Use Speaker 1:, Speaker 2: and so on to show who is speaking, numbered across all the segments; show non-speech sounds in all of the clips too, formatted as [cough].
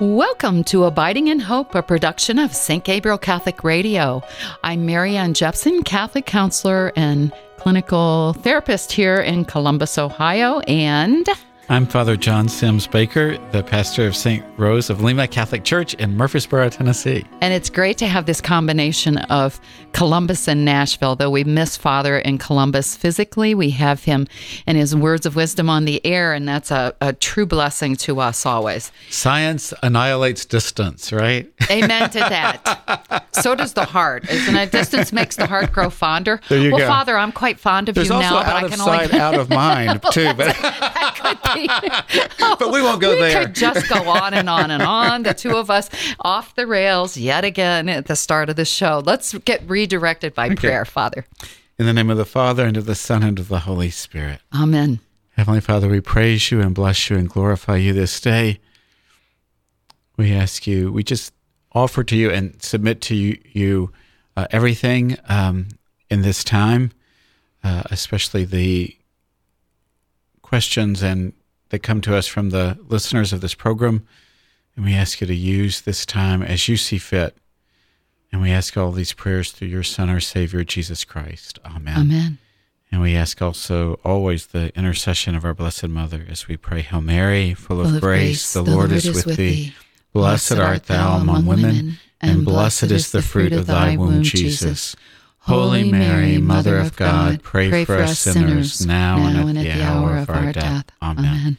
Speaker 1: Welcome to Abiding in Hope, a production of St. Gabriel Catholic Radio. I'm Marianne Jepson, Catholic counselor and clinical therapist here in Columbus, Ohio, and
Speaker 2: I'm Father John Sims Baker, the pastor of St. Rose of Lima Catholic Church in Murfreesboro, Tennessee.
Speaker 1: And it's great to have this combination of Columbus and Nashville. Though we miss Father in Columbus physically, we have him and his words of wisdom on the air, and that's a, a true blessing to us always.
Speaker 2: Science annihilates distance, right? [laughs]
Speaker 1: Amen to that. so does the heart, isn't it? Distance makes the heart grow fonder.
Speaker 2: There you
Speaker 1: well,
Speaker 2: go.
Speaker 1: Father, I'm quite fond of
Speaker 2: There's
Speaker 1: you now, but I can
Speaker 2: sight,
Speaker 1: only.
Speaker 2: out of mind, [laughs] too. But [laughs]
Speaker 1: that could be.
Speaker 2: But we won't go there.
Speaker 1: we
Speaker 2: there.
Speaker 1: could just go on and on and on. The two of us off the rails yet again at the start of the show. Let's get redirected by prayer, Father.
Speaker 2: in the name of the Father, and of the Son, and of the Holy Spirit.
Speaker 1: Amen.
Speaker 2: Heavenly Father, we praise you and bless you and glorify you this day. We ask you, we just offer to you and submit to you, you uh, everything um, in this time, uh, especially the questions and that come to us from the listeners of this program. And we ask you to use this time as you see fit. And we ask all these prayers through your Son, our Savior, Jesus Christ. Amen.
Speaker 1: Amen.
Speaker 2: And we ask also always the intercession of our Blessed Mother as we pray, Hail Mary, full of,
Speaker 1: Full of
Speaker 2: grace, the, Lord, is with thee. Blessed art thou among women, and blessed is the fruit of thy womb, Jesus. Holy Mary, Mother of God, pray for us sinners now and at the hour of our death. Amen.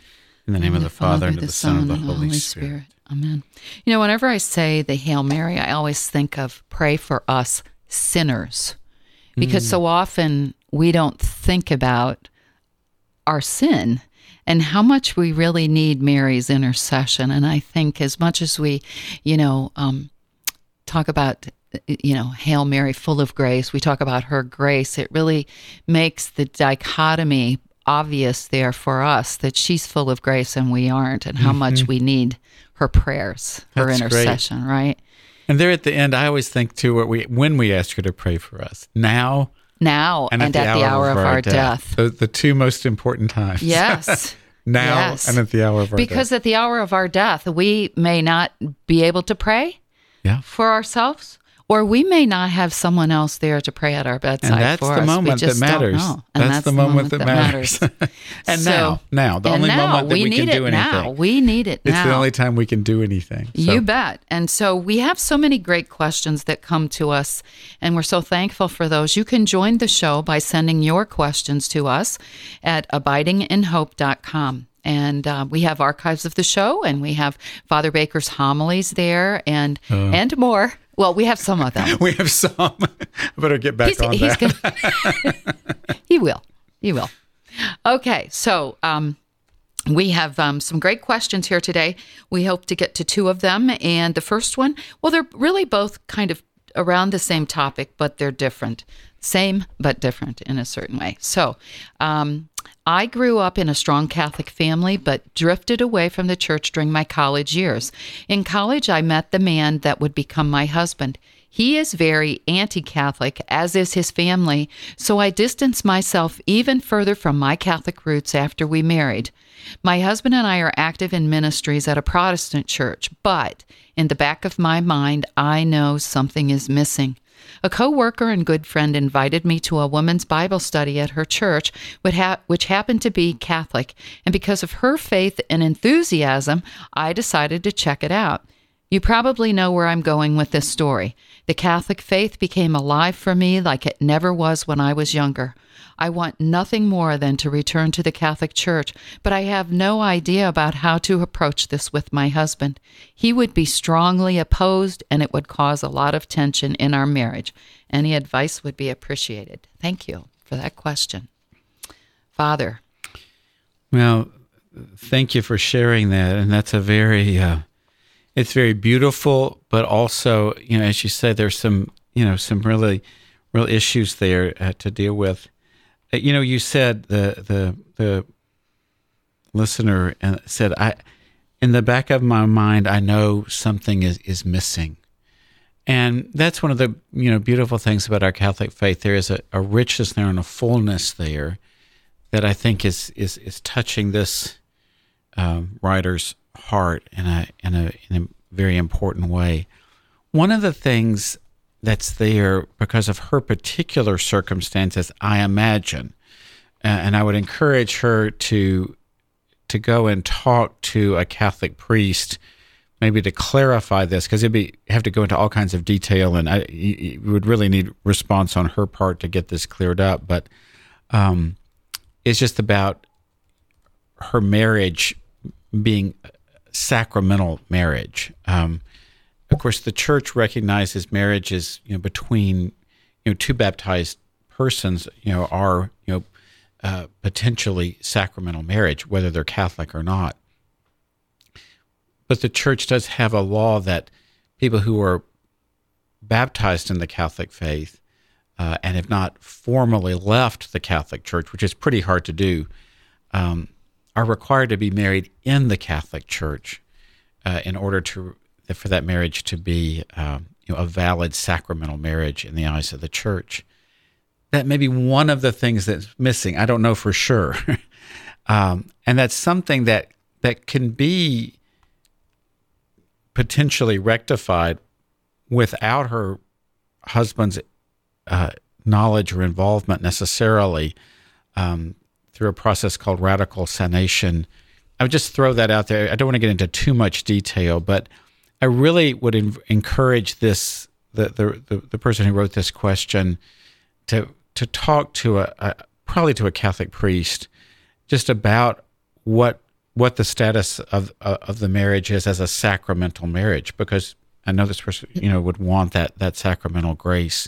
Speaker 2: In the name of the Father, and of the Son, and of the Holy Spirit.
Speaker 1: Amen. You know, whenever I say the Hail Mary, I always think of pray for us sinners. Because so often we don't think about our sin and how much we really need Mary's intercession. And I think as much as we, you know, um, talk about you know hail mary full of grace we talk about her grace it really makes the dichotomy obvious there for us that she's full of grace and we aren't and how much we need her prayers her
Speaker 2: Mm-hmm. That's great.
Speaker 1: intercession right
Speaker 2: And there at the end, I always think too, what we when we ask her to pray for us now
Speaker 1: now
Speaker 2: and,
Speaker 1: and, at the hour, of, our, death,
Speaker 2: The, the two most important times.
Speaker 1: yes [laughs]
Speaker 2: now
Speaker 1: Yes.
Speaker 2: and at the hour of our death.
Speaker 1: because
Speaker 2: death.
Speaker 1: at the hour of our death we may not be able to pray
Speaker 2: Yeah.
Speaker 1: for ourselves or we may not have someone else there to pray at our bedside
Speaker 2: And that's
Speaker 1: for
Speaker 2: the
Speaker 1: us. We
Speaker 2: moment that
Speaker 1: don't
Speaker 2: matters.
Speaker 1: know. And
Speaker 2: That's the moment that matters. [laughs] And
Speaker 1: So-
Speaker 2: now, now, the only
Speaker 1: now,
Speaker 2: moment that we
Speaker 1: need
Speaker 2: can
Speaker 1: it
Speaker 2: do anything.
Speaker 1: Now. We need it
Speaker 2: It's the only time we can do anything. So,
Speaker 1: You bet. And so we have so many great questions that come to us, and we're so thankful for those. You can join the show by sending your questions to us at abidinginhope.com. And uh, we have archives of the show, and we have Father Baker's homilies there, and
Speaker 2: Uh.
Speaker 1: and more. Well, we have some of them. [laughs]
Speaker 2: we have some. I [laughs] better get back
Speaker 1: He's,
Speaker 2: on
Speaker 1: he's
Speaker 2: that.
Speaker 1: gonna, [laughs] he will. He will. Okay, so um, we have um, some great questions here today. We hope to get to two of them. And the first one, well, they're really both kind of around the same topic, but they're different. Same, but different in a certain way. So, um, I grew up in a strong Catholic family, but drifted away from the church during my college years. In college, I met the man that would become my husband. He is very anti Catholic, as is his family, so I distanced myself even further from my Catholic roots after we married. My husband and I are active in ministries at a Protestant church, but in the back of my mind, I know something is missing. A coworker and good friend invited me to a women's Bible study at her church, which happened to be Catholic, and because of her faith and enthusiasm, I decided to check it out. You probably know where I'm going with this story. The Catholic faith became alive for me like it never was when I was younger. I want nothing more than to return to the Catholic Church, but I have no idea about how to approach this with my husband. He would be strongly opposed, and it would cause a lot of tension in our marriage. Any advice would be appreciated. Thank you for that question. Father,
Speaker 2: Well, thank you for sharing that, and that's a very, uh, it's very beautiful, but also, you know, as you said, there's some, you know, some really, real issues there uh, to deal with. Uh, you know, you said the the the listener uh, said, "I, in the back of my mind, I know something is is missing." And that's one of the you know beautiful things about our Catholic faith. There is a, a richness there and a fullness there that I think is is is touching this um, writer's in a in a in a very important way. One of the things that's there because of her particular circumstances, I imagine, and I would encourage her to to go and talk to a Catholic priest, maybe to clarify this, because it'd be have to go into all kinds of detail, and I you would really need response on her part to get this cleared up. But um, it's just about her marriage being sacramental marriage. Um, of course, the church recognizes marriage as you know between you know two baptized persons. You know are you know uh, potentially sacramental marriage, whether they're Catholic or not. But the church does have a law that people who are baptized in the Catholic faith uh, and have not formally left the Catholic Church, which is pretty hard to do, um, are required to be married in the Catholic Church uh, in order to for that marriage to be um, you know, a valid sacramental marriage in the eyes of the Church. That may be one of the things that's missing. I don't know for sure, [laughs] um, and that's something that that can be potentially rectified without her husband's uh, knowledge or involvement necessarily um, through a process called radical sanation. I would just throw that out there. I don't want to get into too much detail, but I really would in- encourage this the, the, the the person who wrote this question to to talk to a, a probably to a Catholic priest just about what what the status of uh, of the marriage is as a sacramental marriage because I know this person you know would want that that sacramental grace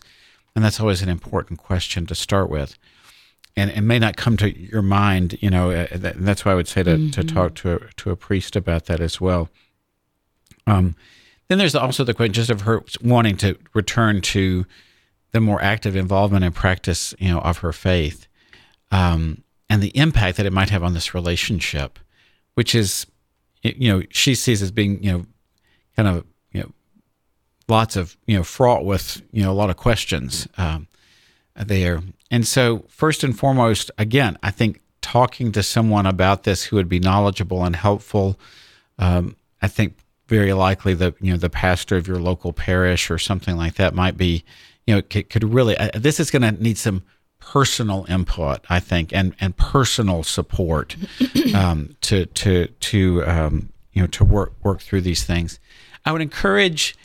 Speaker 2: and that's always an important question to start with and it may not come to your mind, you know, uh, and that's why I would say to, mm-hmm. to talk to a, to a priest about that as well. Um, then there's also the question just of her wanting to return to the more active involvement and practice, you know, of her faith, um, and the impact that it might have on this relationship, which is, you know, she sees as being, you know, kind of, you know, lots of, you know, fraught with, you know, a lot of questions um, there. And so, first and foremost, again, I think talking to someone about this who would be knowledgeable and helpful. Um, I think very likely the you know the pastor of your local parish or something like that might be you know could, could really uh, this is going to need some personal input I think and and personal support [clears throat] um, to to to um, you know to work work through these things. I would encourage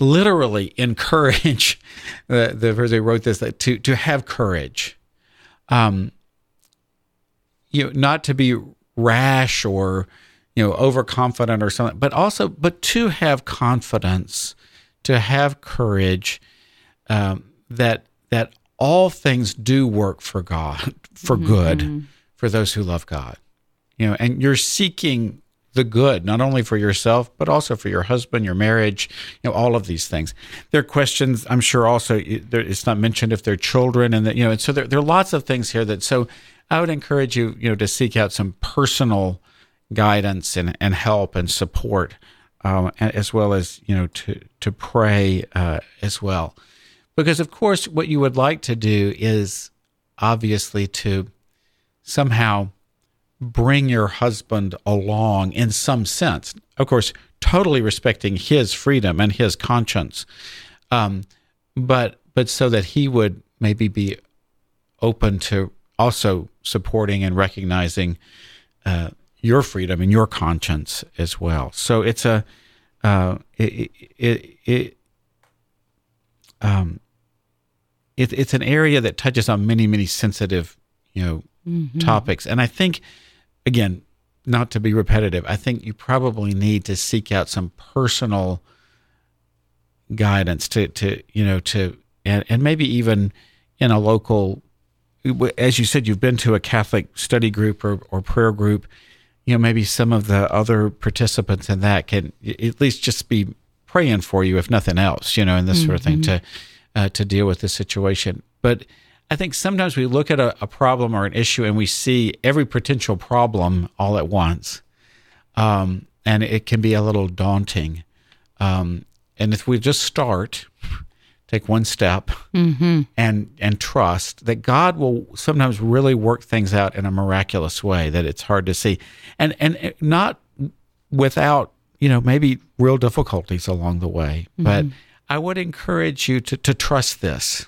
Speaker 2: literally encourage [laughs] the the person who wrote this to to have courage, um, you know, not to be rash or you know overconfident or something, but also but to have confidence, to have courage um, that that all things do work for God [laughs] for mm-hmm. good for those who love God, you know, and you're seeking the good, not only for yourself, but also for your husband, your marriage, you know, all of these things. There are questions, I'm sure also, it's not mentioned if they're children and that, you know, and so there, there are lots of things here that, so I would encourage you, you know, to seek out some personal guidance and, and help and support, um, as well as, you know, to, to pray uh, as well. Because, of course, what you would like to do is obviously to somehow bring your husband along in some sense. Of course, totally respecting his freedom and his conscience, um, but but so that he would maybe be open to also supporting and recognizing uh, your freedom and your conscience as well. So it's a uh, it, it, it um, it, it's an area that touches on many many sensitive you know mm-hmm. topics, and I think again, not to be repetitive, I think you probably need to seek out some personal guidance to, to you know, to, and, and maybe even in a local, as you said, you've been to a Catholic study group or, or prayer group, you know, maybe some of the other participants in that can at least just be praying for you, if nothing else, you know, and this mm-hmm. sort of thing mm-hmm. to, uh, to deal with the situation. But, I think sometimes we look at a, a, problem or an issue and we see every potential problem all at once. Um, and it can be a little daunting. Um, and if we just start, take one step mm-hmm. and and trust that God will sometimes really work things out in a miraculous way that it's hard to see. And and not without you know maybe real difficulties along the way. Mm-hmm. But I would encourage you to to trust this.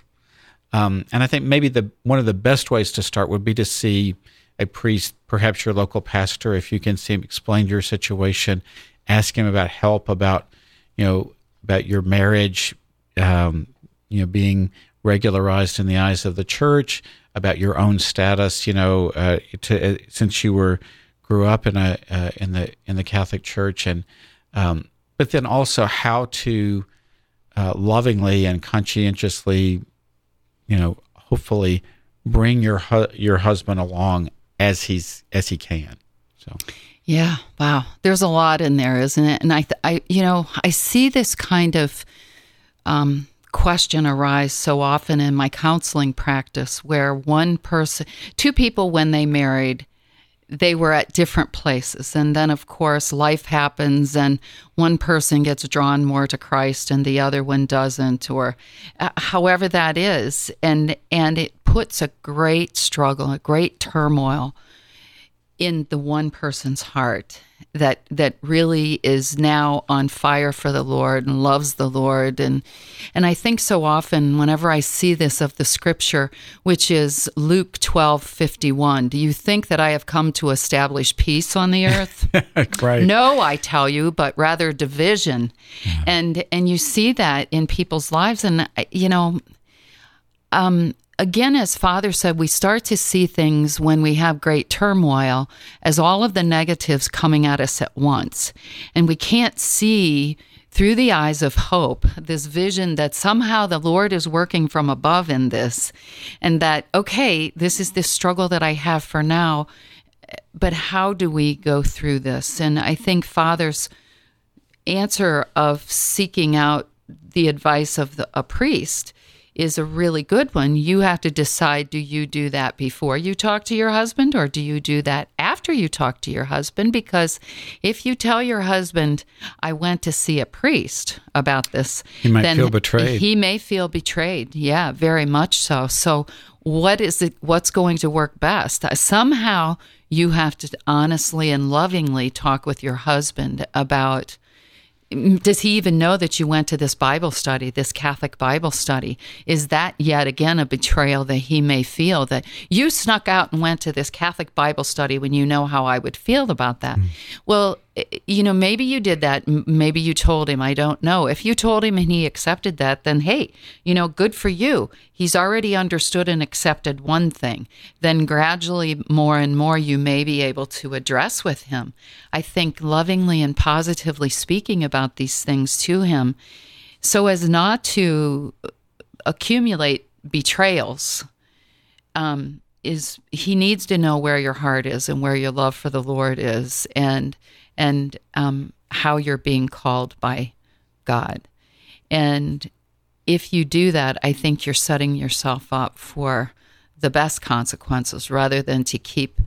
Speaker 2: Um, and I think maybe the one of the best ways to start would be to see a priest, perhaps your local pastor, if you can see him explain your situation, ask him about help about you know about your marriage, um, you know being regularized in the eyes of the church, about your own status, you know, uh, to, uh, since you were grew up in a uh, in the in the Catholic Church, and um, but then also how to uh, lovingly and conscientiously, you know, hopefully bring your hu- your husband along as he's as he can. So.
Speaker 1: Yeah, wow. There's a lot in there, isn't it? And I, I, you know, I see this kind of um, question arise so often in my counseling practice, where one person, two people, when they married, they were at different places. And then, of course, life happens, and one person gets drawn more to Christ and the other one doesn't, or uh, however that is. And, and it puts a great struggle, a great turmoil in the one person's heart that that really is now on fire for the Lord and loves the Lord. And and I think so often whenever I see this of the scripture which is Luke 12:51 do you think that I have come to establish peace on the earth? [laughs]
Speaker 2: Right.
Speaker 1: No I tell you but rather division. Yeah. and and you see that in people's lives. And you know um again, as Father said, we start to see things when we have great turmoil as all of the negatives coming at us at once. And we can't see through the eyes of hope this vision that somehow the Lord is working from above in this, and that, okay, this is this struggle that I have for now. But how do we go through this? And I think Father's answer of seeking out the advice of the, a priest is a really good one. You have to decide do you do that before you talk to your husband or do you do that after you talk to your husband? Because if you tell your husband, I went to see a priest about this,
Speaker 2: he might feel betrayed.
Speaker 1: He may feel betrayed. Yeah, very much so. So, what is it? What's going to work best? Uh, somehow, you have to honestly and lovingly talk with your husband about does he even know that you went to this Bible study, this Catholic Bible study? Is that yet again a betrayal that he may feel that you snuck out and went to this Catholic Bible study when you know how I would feel about that? Mm. Well, you know, maybe you did that. Maybe you told him. I don't know. If you told him and he accepted that, then hey, you know, good for you. He's already understood and accepted one thing. Then gradually, more and more, you may be able to address with him. I think lovingly and positively speaking about these things to him so as not to accumulate betrayals. Um, is he needs to know where your heart is and where your love for the Lord is, and and um, how you're being called by God. And if you do that, I think you're setting yourself up for the best consequences rather than to keep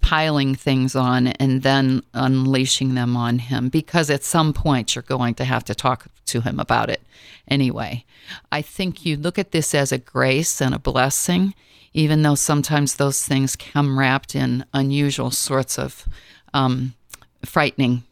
Speaker 1: piling things on and then unleashing them on him because at some point you're going to have to talk to him about it anyway. I think you look at this as a grace and a blessing, even though sometimes those things come wrapped in unusual sorts of um, frightening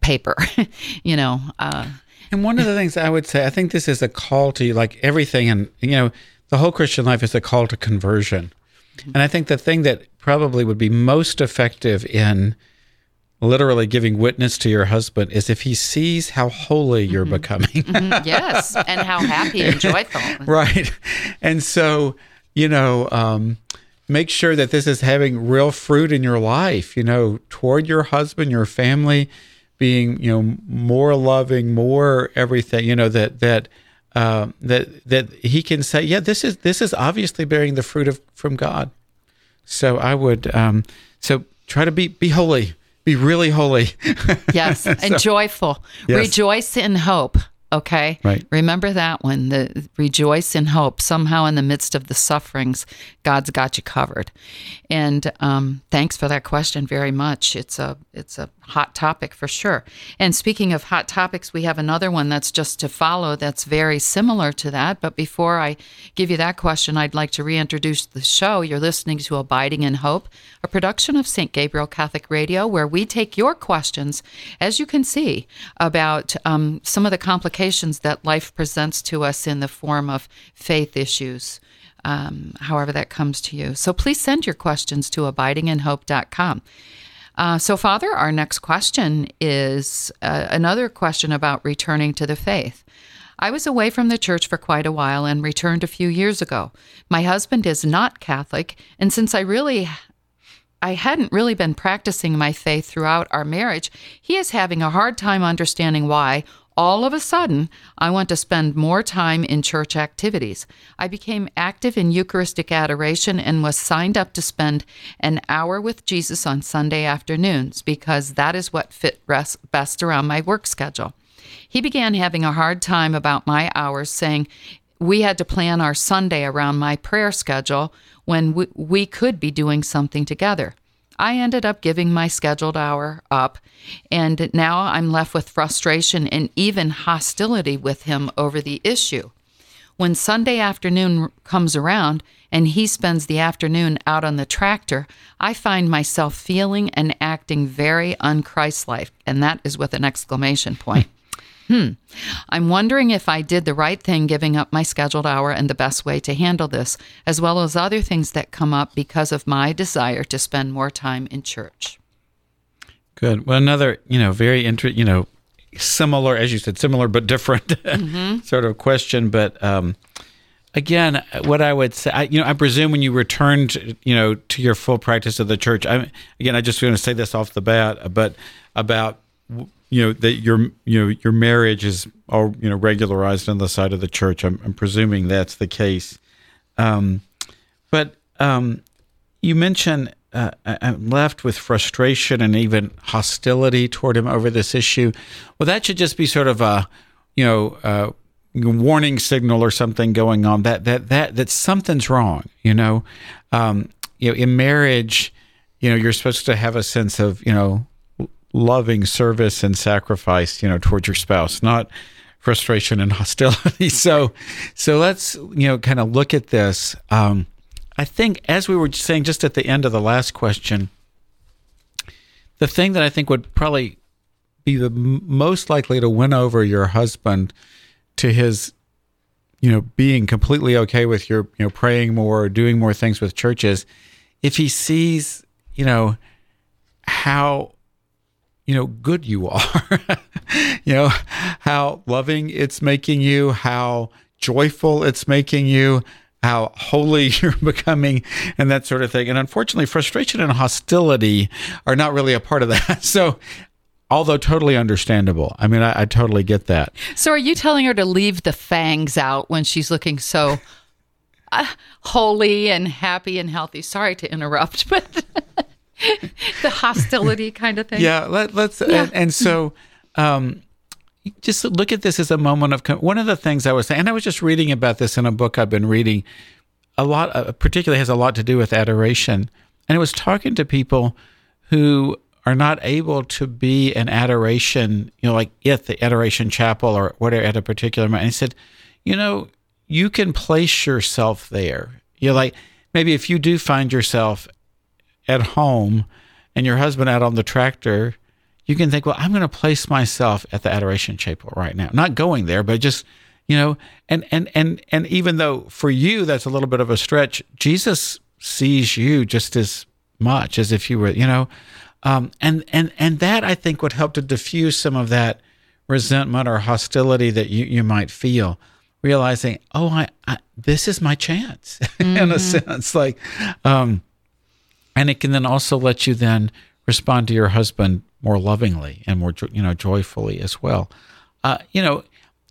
Speaker 1: paper, [laughs] you know. Uh,
Speaker 2: and one of the things I would say, I think this is a call to you, like everything, and you know, the whole Christian life is a call to conversion. Mm-hmm. And I think the thing that probably would be most effective in literally giving witness to your husband is if he sees how holy you're mm-hmm. becoming.
Speaker 1: mm-hmm. Yes, and how happy and [laughs] joyful.
Speaker 2: right. And so, you know, um, make sure that this is having real fruit in your life, you know, toward your husband, your family, being, you know, more loving, more everything, you know, that, that, uh, that, that he can say, yeah, this is, this is obviously bearing the fruit of, from God. So I would, um, so try to be, be holy, be really holy. [laughs]
Speaker 1: yes. And so, joyful. Yes. Rejoice in hope Okay.
Speaker 2: Right.
Speaker 1: Remember that one. The rejoice in hope. Somehow, in the midst of the sufferings, God's got you covered. And um, thanks for that question very much. It's a it's a hot topic for sure. And speaking of hot topics, we have another one that's just to follow that's very similar to that. But before I give you that question, I'd like to reintroduce the show. You're listening to Abiding in Hope, a production of St. Gabriel Catholic Radio, where we take your questions, as you can see, about um, some of the complications that life presents to us in the form of faith issues. Um, however, that comes to you. So please send your questions to abidinginhope.com. Uh, so, Father, our next question is uh, another question about returning to the faith. I was away from the church for quite a while and returned a few years ago. My husband is not Catholic, and since I really I hadn't really been practicing my faith throughout our marriage, he is having a hard time understanding why all of a sudden, I want to spend more time in church activities. I became active in Eucharistic adoration and was signed up to spend an hour with Jesus on Sunday afternoons because that is what fit best around my work schedule. He began having a hard time about my hours, saying we had to plan our Sunday around my prayer schedule when we, we could be doing something together. I ended up giving my scheduled hour up, and now I'm left with frustration and even hostility with him over the issue. When Sunday afternoon comes around and he spends the afternoon out on the tractor, I find myself feeling and acting very unchristlike, and that is with an exclamation point. Hmm. I'm wondering if I did the right thing giving up my scheduled hour and the best way to handle this, as well as other things that come up because of my desire to spend more time in church.
Speaker 2: Good. Well, another, you know, very interesting, you know, similar, as you said, similar but different [laughs] mm-hmm. sort of question. But um, again, what I would say, I, you know, I presume when you returned, you know, to your full practice of the church, I, again, I just want to say this off the bat, but about you know that your you know your marriage is all you know regularized on the side of the church. I'm, I'm presuming that's the case. Um, but um, you mentioned uh, I'm left with frustration and even hostility toward him over this issue. Well, that should just be sort of a you know uh, warning signal or something going on that that that that something's wrong. You know, um, you know, in marriage, you know, you're supposed to have a sense of you know loving service and sacrifice, you know, towards your spouse, not frustration and [laughs] hostility. so, so let's you know kind of look at this. Um, I think, as we were saying just at the end of the last question, the thing that I think would probably be the most likely to win over your husband to his you know being completely okay with your you know praying more or doing more things with churches if he sees you know how you know, good you are, [laughs] you know, how loving it's making you, how joyful it's making you, how holy [laughs] you're becoming, and that sort of thing. And unfortunately, frustration and hostility are not really a part of that. [laughs] So, although totally understandable, I mean, I, I totally get that.
Speaker 1: So, are you telling her to leave the fangs out when she's looking so uh, holy and happy and healthy? Sorry to interrupt, but. [laughs] the hostility kind of thing.
Speaker 2: Yeah, let, us yeah. And, and, so um, just look at this as a moment of one of the things I was saying, and I was just reading about this in a book I've been reading. A lot, uh, particularly, has a lot to do with adoration, and it was talking to people who are not able to be in adoration, you know, like at the adoration chapel or whatever at a particular moment. And he said, you know, you can place yourself there. You're like maybe if you do find yourself at home and your husband out on the tractor, you can think, well, I'm going to place myself at the adoration chapel right now. Not going there, but just, you know, and and and and even though for you that's a little bit of a stretch, Jesus sees you just as much as if you were, you know, um, and and and that I think would help to diffuse some of that resentment or hostility that you you might feel realizing oh i, I this is my chance mm-hmm. [laughs] in a mm-hmm. sense like um and it can then also let you then respond to your husband more lovingly and more you know joyfully as well. Uh, you know,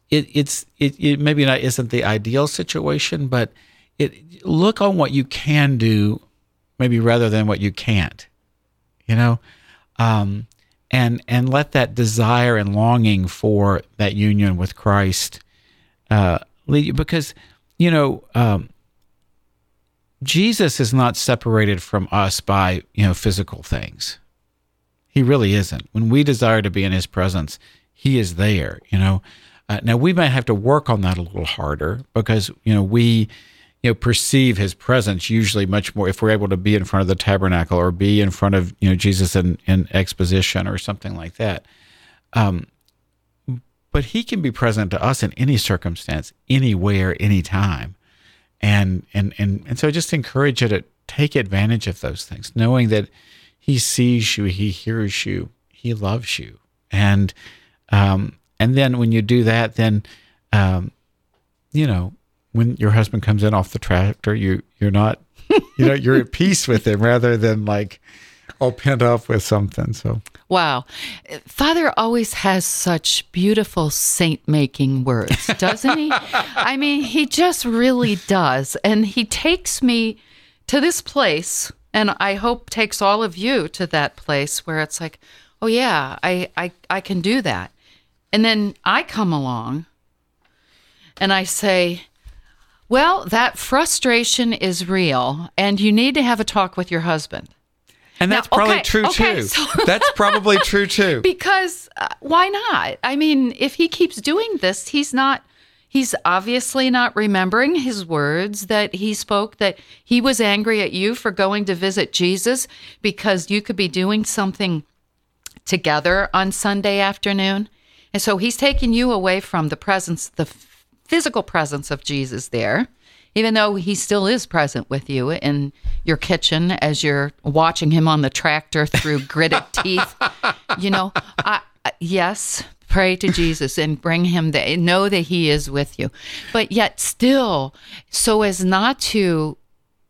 Speaker 2: it, it's it, it maybe not isn't the ideal situation, but it look on what you can do, maybe rather than what you can't. You know, um, and and let that desire and longing for that union with Christ uh, lead you because you know um, Jesus is not separated from us by you know physical things. He really isn't. When we desire to be in His presence, He is there. You know. Uh, now we might have to work on that a little harder because you know we you know perceive his presence usually much more if we're able to be in front of the tabernacle or be in front of you know Jesus in, in exposition or something like that. Um, but he can be present to us in any circumstance, anywhere, anytime. And and and and so I just encourage you to take advantage of those things, knowing that he sees you, he hears you, he loves you. And um and then when you do that, then um, you know, when your husband comes in off the tractor, you you're not [laughs] you know, you're at peace with him rather than like all pent up with something. So
Speaker 1: Wow. Father always has such beautiful saint making words, doesn't he? [laughs] I mean, he just really does. And he takes me to this place, and I hope takes all of you to that place where it's like, oh, yeah, I, I, I can do that. And then I come along and I say, well, that frustration is real, and you need to have a talk with your husband.
Speaker 2: And that's
Speaker 1: Now,
Speaker 2: probably
Speaker 1: okay,
Speaker 2: true
Speaker 1: okay,
Speaker 2: too.
Speaker 1: so- [laughs]
Speaker 2: that's probably true too. [laughs]
Speaker 1: Because uh, why not? I mean, if he keeps doing this, he's not. He's obviously not remembering his words that he spoke, that he was angry at you for going to visit Jesus because you could be doing something together on Sunday afternoon. And so he's taking you away from the presence, the physical presence of Jesus there, even though he still is present with you in your kitchen as you're watching him on the tractor through [laughs] gritted teeth. You know, I, yes, pray to Jesus and bring him there. Know that he is with you. But yet, still, so as not to.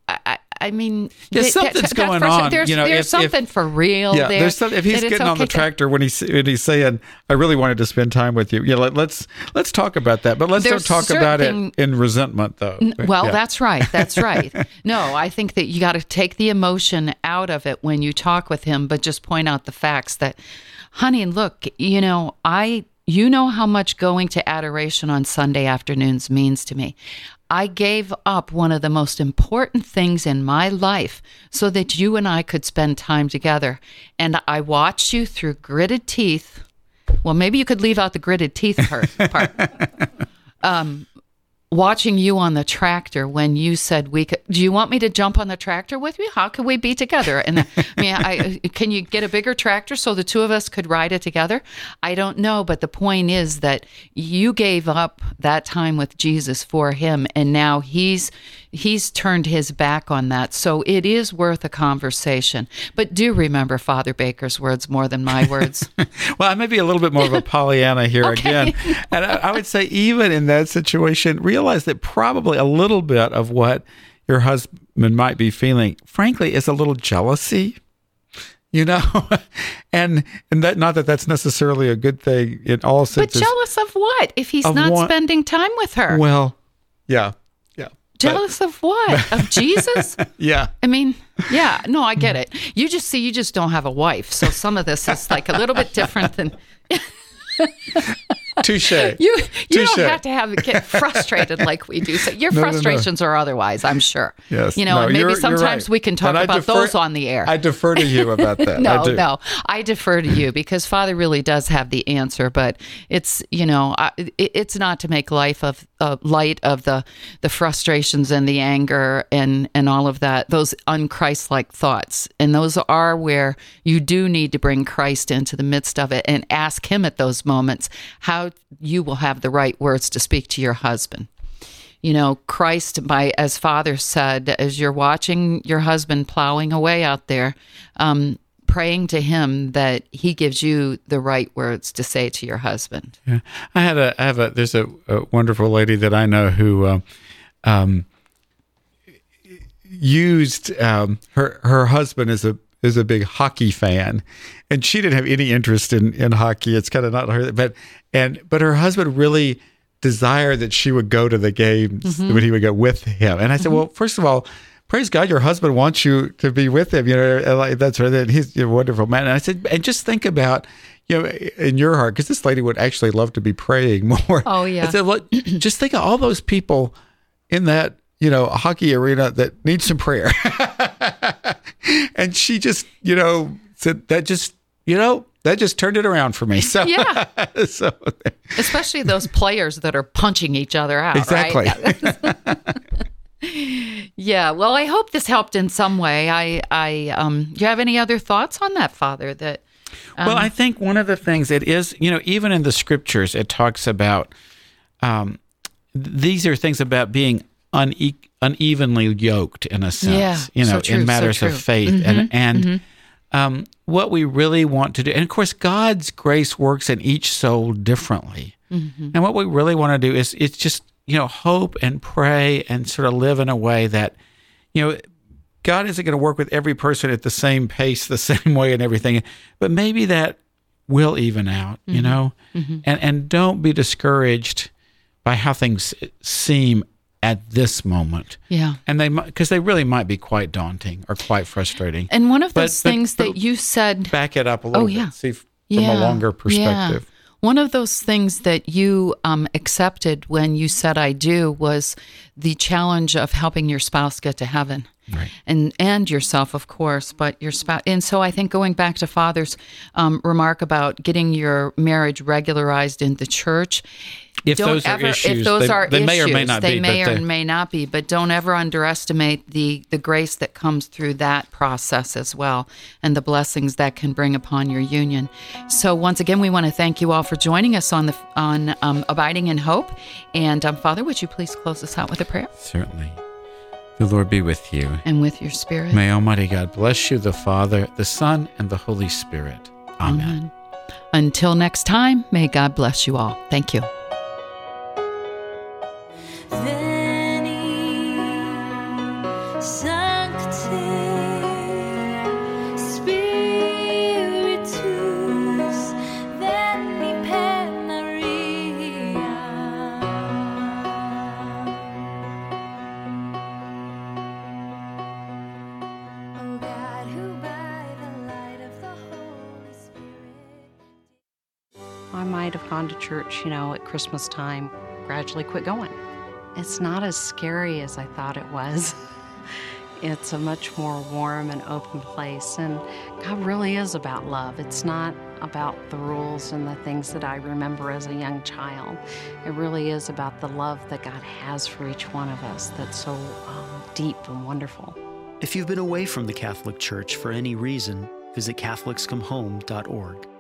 Speaker 1: I, I- mean,
Speaker 2: Yeah,
Speaker 1: th-
Speaker 2: something's
Speaker 1: that-
Speaker 2: going on,
Speaker 1: There's,
Speaker 2: you know,
Speaker 1: there's
Speaker 2: if- if-
Speaker 1: something for real
Speaker 2: yeah,
Speaker 1: there.
Speaker 2: there's some, if he's getting on the
Speaker 1: okay to-
Speaker 2: tractor when he's when he's saying, "I really wanted to spend time with you," yeah, let, let's let's talk about that. But let's don't talk about it in resentment, though.
Speaker 1: Well,
Speaker 2: Yeah.
Speaker 1: that's right. That's right. [laughs] no, I think that you got to take the emotion out of it when you talk with him, but just point out the facts that, honey, look, you know, I, you know how much going to adoration on Sunday afternoons means to me. I gave up one of the most important things in my life so that you and I could spend time together. And I watched you through gritted teeth. Well, maybe you could leave out the gritted teeth part. part [laughs] um, watching you on the tractor when you said we could do you want me to jump on the tractor with you? How could we be together? And i mean i [laughs] can you get a bigger tractor so the two of us could ride it together? I don't know but the point is that you gave up that time with jesus for him and now he's he's turned his back on that so it is worth a conversation but do remember father baker's words more than my words [laughs]
Speaker 2: Well, I may be a little bit more of a Pollyanna here [laughs]
Speaker 1: Okay.
Speaker 2: again. And I, I would say, even in that situation, realize that probably a little bit of what your husband might be feeling, frankly, is a little jealousy. You know, [laughs] and and that not that that's necessarily a good thing in all
Speaker 1: but jealous of what if he's
Speaker 2: Of
Speaker 1: not
Speaker 2: what?
Speaker 1: spending time with her
Speaker 2: well, yeah, yeah, But-
Speaker 1: Jealous of what? Of [laughs] Jesus?
Speaker 2: yeah.
Speaker 1: I mean, yeah, no, I get it. You just see, you just don't have a wife. So some of this is like a little bit different than [laughs]
Speaker 2: Touche.
Speaker 1: you. You
Speaker 2: Touche.
Speaker 1: don't have to have get frustrated like we do. So your [laughs]
Speaker 2: No, no, no.
Speaker 1: frustrations are otherwise, I'm sure.
Speaker 2: Yes.
Speaker 1: You know,
Speaker 2: No,
Speaker 1: and maybe sometimes
Speaker 2: right.
Speaker 1: we can talk about
Speaker 2: defer-
Speaker 1: those on the air.
Speaker 2: I defer to you about that. [laughs]
Speaker 1: no,
Speaker 2: I
Speaker 1: no, I defer to you because Father really does have the answer. But it's you know, I, it, it's not to make life of uh, light of the the frustrations and the anger and and all of that. Those unchristlike thoughts, and those are where you do need to bring Christ into the midst of it and ask Him at those moments how you will have the right words to speak to your husband you know christ by as father said as you're watching your husband plowing away out there um, praying to him that he gives you the right words to say to your husband
Speaker 2: Yeah. I had a, I have a, there's a, a wonderful lady that I know who, uh, um, used, um, her, her husband as a, is a big hockey fan and she didn't have any interest in, in hockey. It's kind of not her, but, and, but her husband really desired that she would go to the games mm-hmm. when he would go with him. And I said, mm-hmm. well, first of all, praise God, your husband wants you to be with him. You know, like that's right. And he's a wonderful man. And I said, and just think about, you know, in your heart, because this lady would actually love to be praying [laughs] more.
Speaker 1: Oh, yeah.
Speaker 2: I said, look, [clears throat] just think of all those people in that, you know, hockey arena that need some prayer. [laughs] [laughs] and she just, you know, said that just, you know, that just turned it around for me. So
Speaker 1: Yeah. [laughs]
Speaker 2: so [laughs]
Speaker 1: Especially those players that are punching each other out.
Speaker 2: exactly.
Speaker 1: Right? Yeah. Well, I hope this helped in some way. I, I, um, do you have any other thoughts on that, Father? That,
Speaker 2: well, I think one of the things it is, you know, even in the scriptures, it talks about um, these are things about being une- unevenly yoked in a sense,
Speaker 1: Yeah,
Speaker 2: you know,
Speaker 1: so true,
Speaker 2: in
Speaker 1: so
Speaker 2: matters.
Speaker 1: Mm-hmm,
Speaker 2: of faith. and and um, what we really want to do, and of course, God's grace works in each soul differently.
Speaker 1: Mm-hmm.
Speaker 2: And what we really want to do is it's just, you know, hope and pray and sort of live in a way that, you know, God isn't going to work with every person at the same pace, the [laughs] same way, and everything. But maybe that will even out, you
Speaker 1: Mm-hmm.
Speaker 2: know. And and don't be discouraged by how things seem at this moment.
Speaker 1: yeah.
Speaker 2: And they because they really might be quite daunting or quite frustrating.
Speaker 1: And one of those
Speaker 2: but-
Speaker 1: things
Speaker 2: but-
Speaker 1: that you said
Speaker 2: Back it up a little
Speaker 1: Oh, yeah.
Speaker 2: bit. See from a longer perspective.
Speaker 1: Yeah. One of those things that you um, accepted when you said "I do" was the challenge of helping your spouse get to heaven,
Speaker 2: Right.
Speaker 1: and and yourself, of course, but your spouse. And so I think going back to Father's um, remark about getting your marriage regularized in the church.
Speaker 2: If
Speaker 1: don't
Speaker 2: those are issues,
Speaker 1: if those
Speaker 2: they-
Speaker 1: are
Speaker 2: they
Speaker 1: issues,
Speaker 2: may or may not
Speaker 1: they
Speaker 2: be,
Speaker 1: may or
Speaker 2: they-
Speaker 1: may not be. But don't ever underestimate the the grace that comes through that process as well, and the blessings that can bring upon your union. So once again, we want to thank you all for joining us on the on um, abiding in hope. And um, Father, would you please close us out with a prayer
Speaker 2: Certainly. The Lord be with you.
Speaker 1: and with your spirit.
Speaker 2: May Almighty God bless you, the Father, the Son, and the Holy Spirit. Amen.
Speaker 1: Amen. Until next time, may God bless you all. Thank you.
Speaker 3: Church, you know, at Christmas time, gradually quit going. It's not as scary as I thought it was. [laughs] It's a much more warm and open place, and God really is about love. It's not about the rules and the things that I remember as a young child. It really is about the love that God has for each one of us that's so um, deep and wonderful.
Speaker 4: If you've been away from the Catholic Church for any reason, visit CatholicsComeHome.org.